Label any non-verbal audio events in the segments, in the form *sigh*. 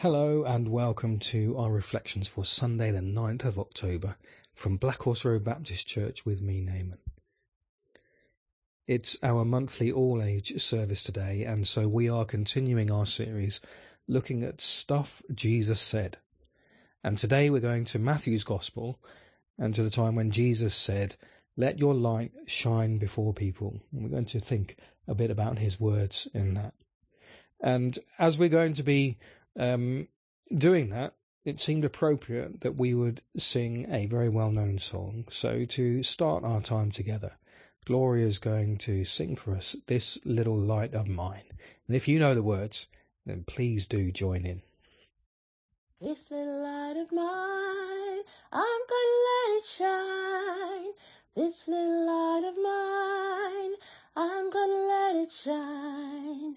Hello and welcome to our reflections for Sunday, the 9th of October, from Black Horse Road Baptist Church with me, Naaman. It's our monthly all age service today, and so we are continuing our series looking at stuff Jesus said. And today we're going to Matthew's Gospel and to the time when Jesus said, Let your light shine before people. And we're going to think a bit about his words in that. And as we're going to be um, doing that, it seemed appropriate that we would sing a very well known song. So to start our time together, Gloria is going to sing for us This Little Light of Mine. And if you know the words, then please do join in. This little light of mine, I'm gonna let it shine. This little light of mine, I'm gonna let it shine.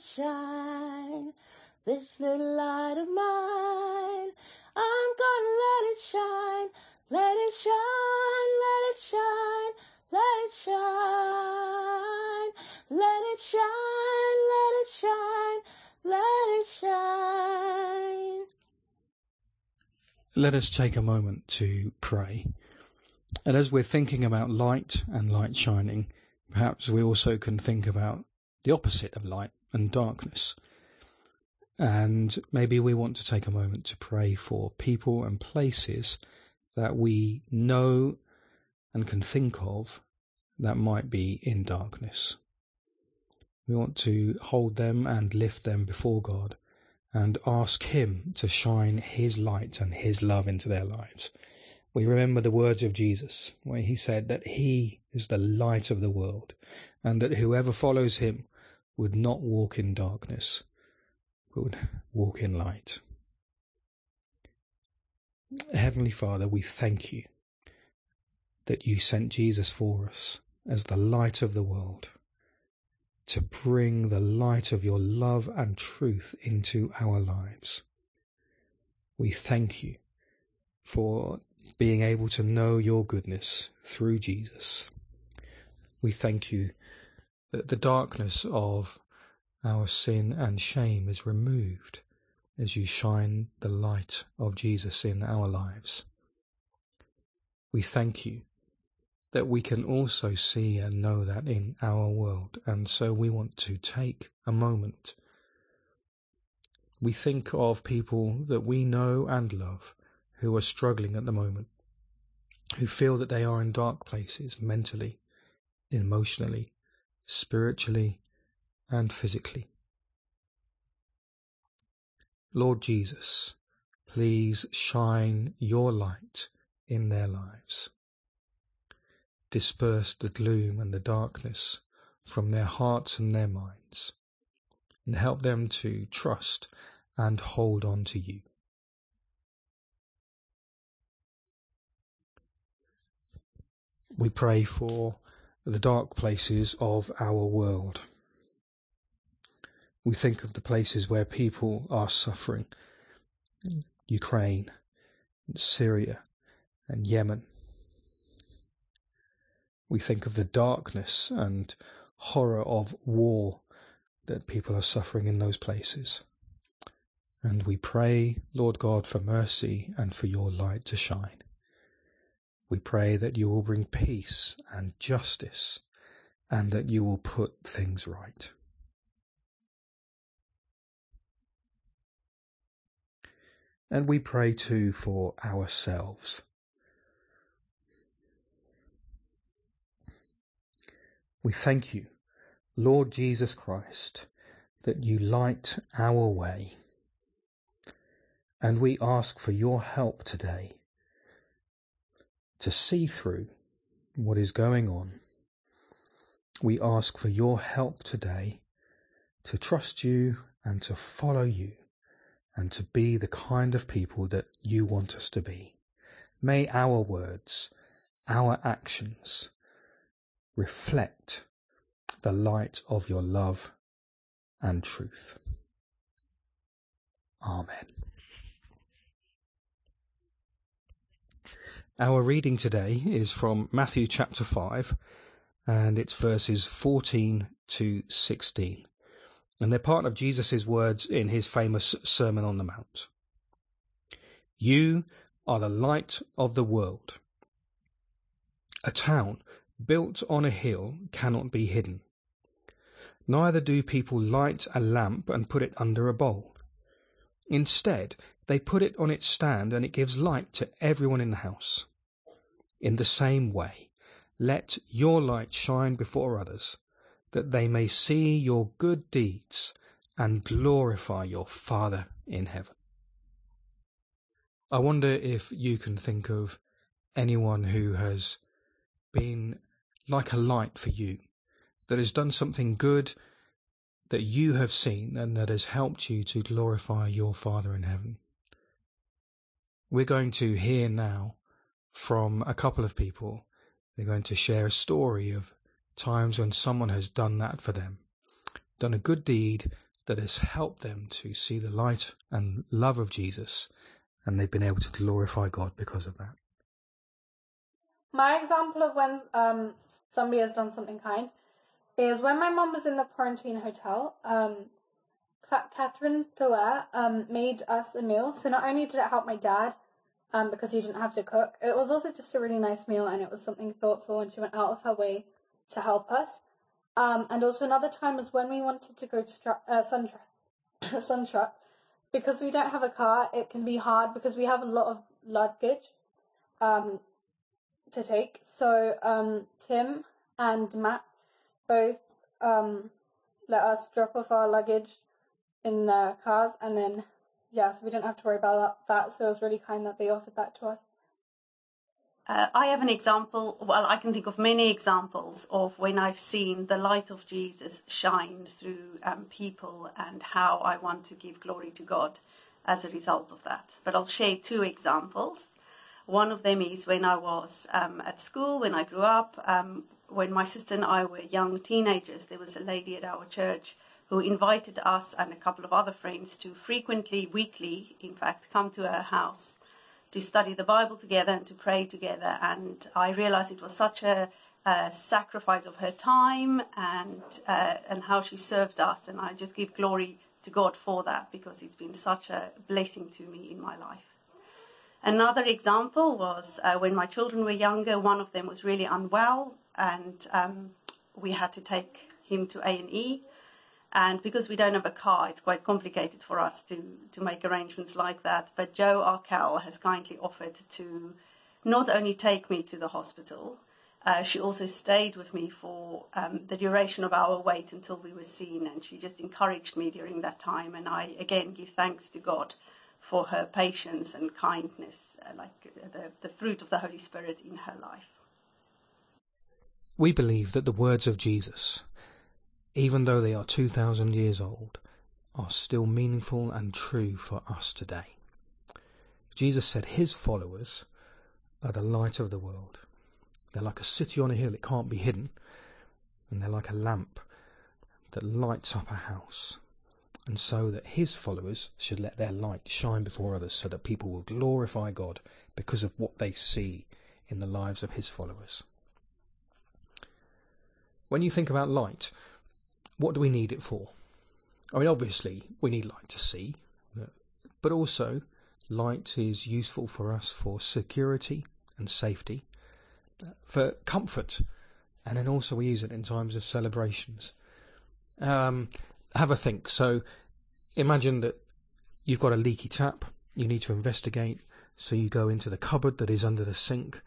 Shine. This little light of mine, I'm gonna let it shine. Let it shine, let it shine, let it shine. Let it shine, let it shine, let it shine. Let us take a moment to pray. And as we're thinking about light and light shining, perhaps we also can think about the opposite of light and darkness. And maybe we want to take a moment to pray for people and places that we know and can think of that might be in darkness. We want to hold them and lift them before God and ask Him to shine His light and His love into their lives. We remember the words of Jesus where He said that He is the light of the world and that whoever follows Him would not walk in darkness, but would walk in light. Heavenly Father, we thank you that you sent Jesus for us as the light of the world to bring the light of your love and truth into our lives. We thank you for being able to know your goodness through Jesus. We thank you that the darkness of our sin and shame is removed as you shine the light of Jesus in our lives. We thank you that we can also see and know that in our world. And so we want to take a moment. We think of people that we know and love who are struggling at the moment, who feel that they are in dark places mentally, emotionally, spiritually, and physically. Lord Jesus, please shine your light in their lives disperse the gloom and the darkness from their hearts and their minds, and help them to trust and hold on to you. We pray for the dark places of our world. We think of the places where people are suffering Ukraine, Syria, and Yemen. We think of the darkness and horror of war that people are suffering in those places. And we pray, Lord God, for mercy and for your light to shine. We pray that you will bring peace and justice and that you will put things right. And we pray too for ourselves. We thank you, Lord Jesus Christ, that you light our way And we ask for your help today to see through what is going on. We ask for your help today to trust you and to follow you and to be the kind of people that you want us to be. May our words, our actions reflect the light of your love and truth. Amen. Our reading today is from Matthew chapter 5 and it's verses 14 to 16. And they're part of Jesus' words in his famous Sermon on the Mount. You are the light of the world. A town built on a hill cannot be hidden. Neither do people light a lamp and put it under a bowl. Instead, they put it on its stand and it gives light to everyone in the house. In the same way, let your light shine before others, that they may see your good deeds and glorify your Father in heaven. I wonder if you can think of anyone who has been like a light for you that has done something good that you have seen and that has helped you to glorify your Father in heaven. We're going to hear now from a couple of people. They're going to share a story of times when someone has done that for them, done a good deed that has helped them to see the light and love of Jesus, and they've been able to glorify God because of that. My example of when um, somebody has done something kind is when my mum was in the quarantine hotel. Um, Catherine Plouer um, made us a meal. So not only did it help my dad um, because he didn't have to cook, it was also just a really nice meal and it was something thoughtful and she went out of her way to help us. Um, and also another time was when we wanted to go to Stru- uh. *coughs* Because we don't have a car, it can be hard because we have a lot of luggage um, to take. So um, Tim and Matt both um, let us drop off our luggage in their cars, and then yeah, so we didn't have to worry about that. So it was really kind that they offered that to us. Uh, I have an example. Well, I can think of many examples of when I've seen the light of Jesus shine through um, people and how I want to give glory to God as a result of that. But I'll share two examples. One of them is when I was um, at school, when I grew up, um, when my sister and I were young teenagers, there was a lady at our church who invited us and a couple of other friends to frequently, weekly, in fact, come to her house to study the Bible together and to pray together. And I realized it was such a, a sacrifice of her time and uh, and how she served us. And I just give glory to God for that because it's been such a blessing to me in my life. Another example was uh, when my children were younger. One of them was really unwell, and um, we had to take him to A and E. And because we don't have a car, it's quite complicated for us to, to make arrangements like that. But Joe Arkell has kindly offered to not only take me to the hospital, uh, she also stayed with me for um, the duration of our wait until we were seen. And she just encouraged me during that time. And I, again, give thanks to God for her patience and kindness, uh, like uh, the, the fruit of the Holy Spirit in her life. We believe that the words of Jesus, even though they are 2,000 years old, are still meaningful and true for us today. Jesus said his followers are the light of the world. They're like a city on a hill, it can't be hidden. And they're like a lamp that lights up a house. And so that his followers should let their light shine before others so that people will glorify God because of what they see in the lives of his followers. When you think about light, what do we need it for? I mean, obviously, we need light to see, but also light is useful for us for security and safety, for comfort, and then also we use it in times of celebrations. Um, have a think. So imagine that you've got a leaky tap, you need to investigate, so you go into the cupboard that is under the sink,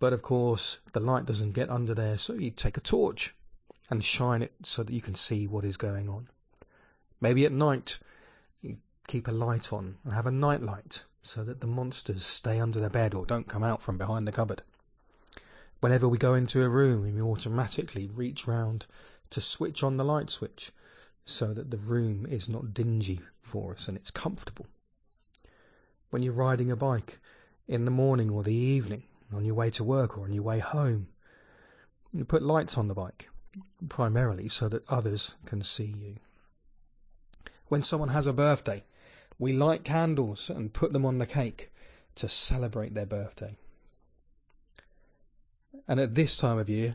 but of course the light doesn't get under there, so you take a torch and shine it so that you can see what is going on. Maybe at night keep a light on and have a night light so that the monsters stay under the bed or don't come out from behind the cupboard. Whenever we go into a room, we automatically reach round to switch on the light switch so that the room is not dingy for us and it's comfortable. When you're riding a bike in the morning or the evening, on your way to work or on your way home, you put lights on the bike, primarily so that others can see you. When someone has a birthday, we light candles and put them on the cake to celebrate their birthday. And at this time of year,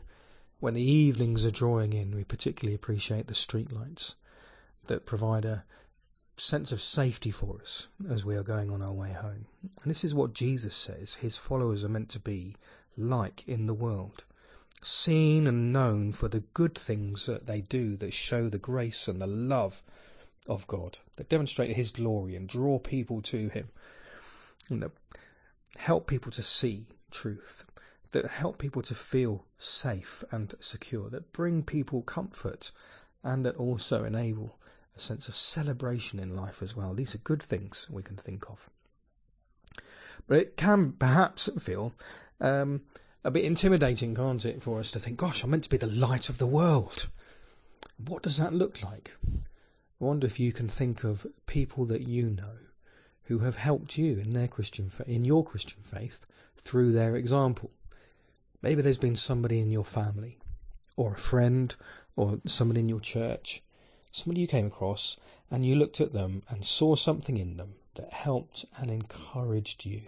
when the evenings are drawing in, we particularly appreciate the streetlights that provide a sense of safety for us as we are going on our way home. And this is what Jesus says his followers are meant to be like in the world, seen and known for the good things that they do that show the grace and the love of God, that demonstrate his glory and draw people to him, and that help people to see truth, that help people to feel safe and secure, that bring people comfort, and that also enable a sense of celebration in life as well. These are good things we can think of. But it can perhaps feel um, a bit intimidating, can't it, for us to think, gosh, I'm meant to be the light of the world. What does that look like? I wonder if you can think of people that you know who have helped you in their Christian in your Christian faith through their example. Maybe there's been somebody in your family, or a friend, or somebody in your church somebody you came across and you looked at them and saw something in them that helped and encouraged you.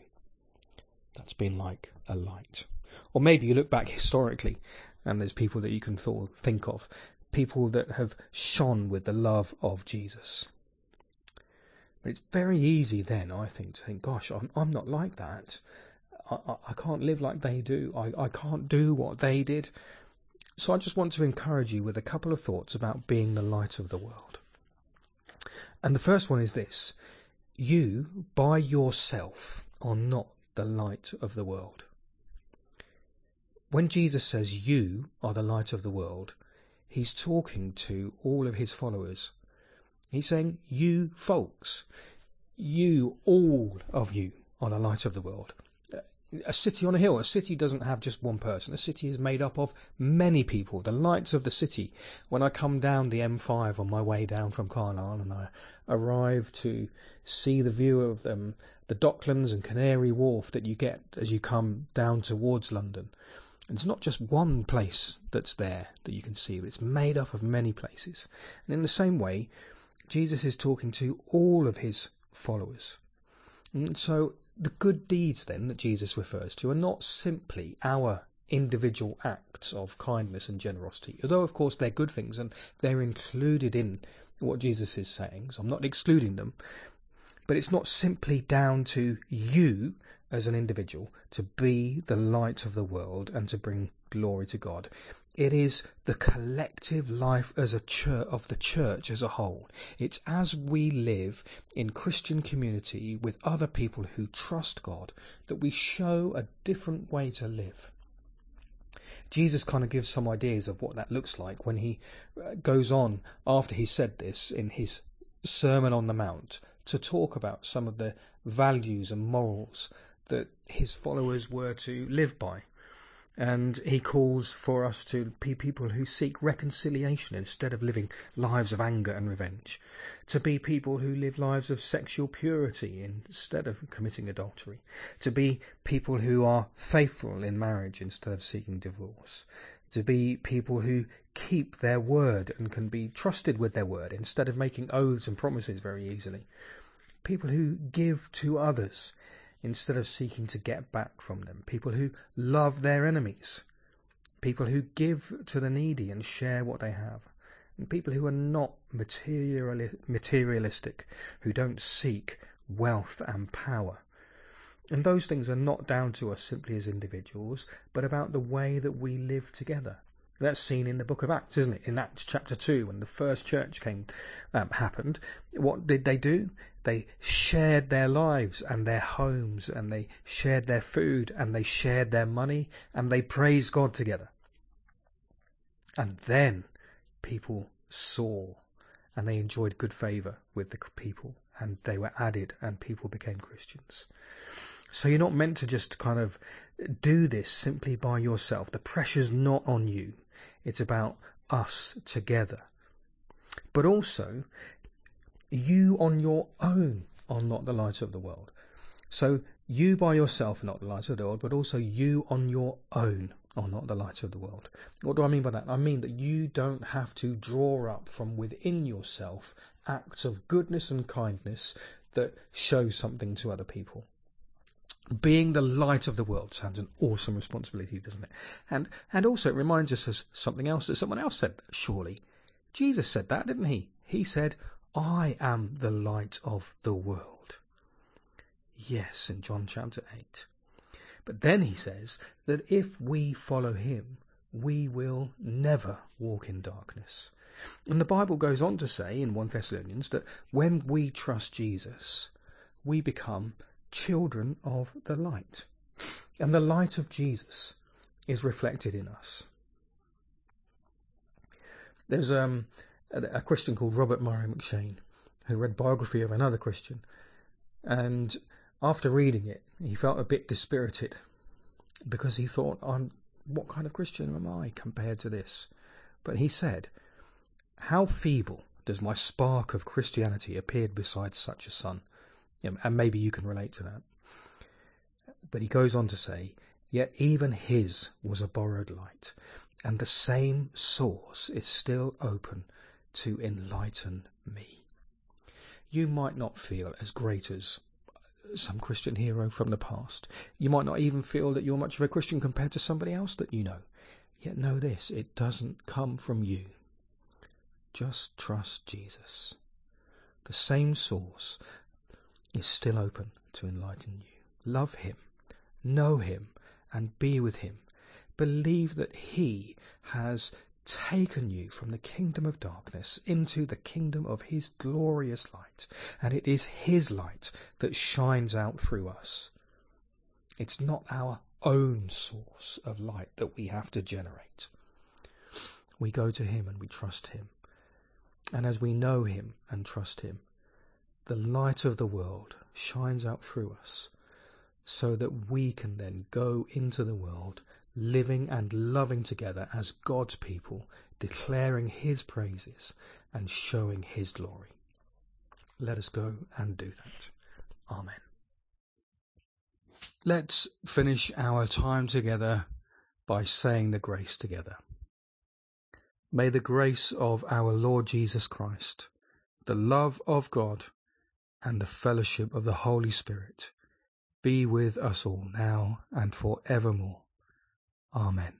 That's been like a light. Or maybe you look back historically and there's people that you can think of, people that have shone with the love of Jesus. But it's very easy then, I think, to think, gosh, I'm, I'm not like that. I, I, I, can't live like they do. I, I can't do what they did. So I just want to encourage you with a couple of thoughts about being the light of the world. And the first one is this. You, by yourself, are not the light of the world. When Jesus says you are the light of the world, he's talking to all of his followers. He's saying, you folks, you, all of you, are the light of the world a city on a hill. A city doesn't have just one person. A city is made up of many people. The lights of the city. When I come down the M5 on my way down from Carlisle and I arrive to see the view of them, the Docklands and Canary Wharf that you get as you come down towards London. And it's not just one place that's there that you can see, but it's made up of many places. And in the same way, Jesus is talking to all of his followers. And so the good deeds, then, that Jesus refers to are not simply our individual acts of kindness and generosity, although, of course, they're good things and they're included in what Jesus is saying, so I'm not excluding them. But it's not simply down to you as an individual to be the light of the world and to bring glory to God. It is the collective life as a church of the church as a whole. It's as we live in Christian community with other people who trust God that we show a different way to live. Jesus kind of gives some ideas of what that looks like when he uh, goes on after he said this in his Sermon on the Mount to talk about some of the values and morals that his followers were to live by. And he calls for us to be people who seek reconciliation instead of living lives of anger and revenge, to be people who live lives of sexual purity instead of committing adultery, to be people who are faithful in marriage instead of seeking divorce, to be people who keep their word and can be trusted with their word instead of making oaths and promises very easily, people who give to others instead of seeking to get back from them, people who love their enemies, people who give to the needy and share what they have, and people who are not materialistic, who don't seek wealth and power. And those things are not down to us simply as individuals, but about the way that we live together. That's seen in the book of Acts, isn't it? In Acts chapter 2, when the first church came, um, happened, what did they do? They shared their lives and their homes and they shared their food and they shared their money and they praised God together. And then people saw and they enjoyed good favour with the people and they were added and people became Christians. So you're not meant to just kind of do this simply by yourself. The pressure's not on you. It's about us together. But also, you on your own are not the light of the world. So you by yourself are not the light of the world, but also you on your own are not the light of the world. What do I mean by that? I mean that you don't have to draw up from within yourself acts of goodness and kindness that show something to other people. Being the light of the world sounds an awesome responsibility, doesn't it? And and also it reminds us of something else that someone else said, surely. Jesus said that, didn't he? He said, I am the light of the world. Yes, in John chapter 8. But then he says that if we follow him, we will never walk in darkness. And the Bible goes on to say in 1 Thessalonians that when we trust Jesus, we become children of the light. And the light of Jesus is reflected in us. There's um, a Christian called Robert Murray M'Cheyne who read biography of another Christian, and after reading it, he felt a bit dispirited because he thought, "I'm what kind of Christian am I compared to this?" But he said, "How feeble does my spark of Christianity appear beside such a sun?" And maybe you can relate to that. But he goes on to say, Yet even his was a borrowed light, and the same source is still open to enlighten me. You might not feel as great as some Christian hero from the past. You might not even feel that you're much of a Christian compared to somebody else that you know. Yet know this, it doesn't come from you. Just trust Jesus. The same source is still open to enlighten you. Love Him, know Him, and be with Him. Believe that He has taken you from the kingdom of darkness into the kingdom of His glorious light, and it is His light that shines out through us. It's not our own source of light that we have to generate. We go to Him and we trust Him. And as we know Him and trust Him, the light of the world shines out through us so that we can then go into the world living and loving together as God's people, declaring His praises and showing His glory. Let us go and do that. Amen. Let's finish our time together by saying the grace together. May the grace of our Lord Jesus Christ, the love of God, and the fellowship of the Holy Spirit be with us all now and for evermore. Amen.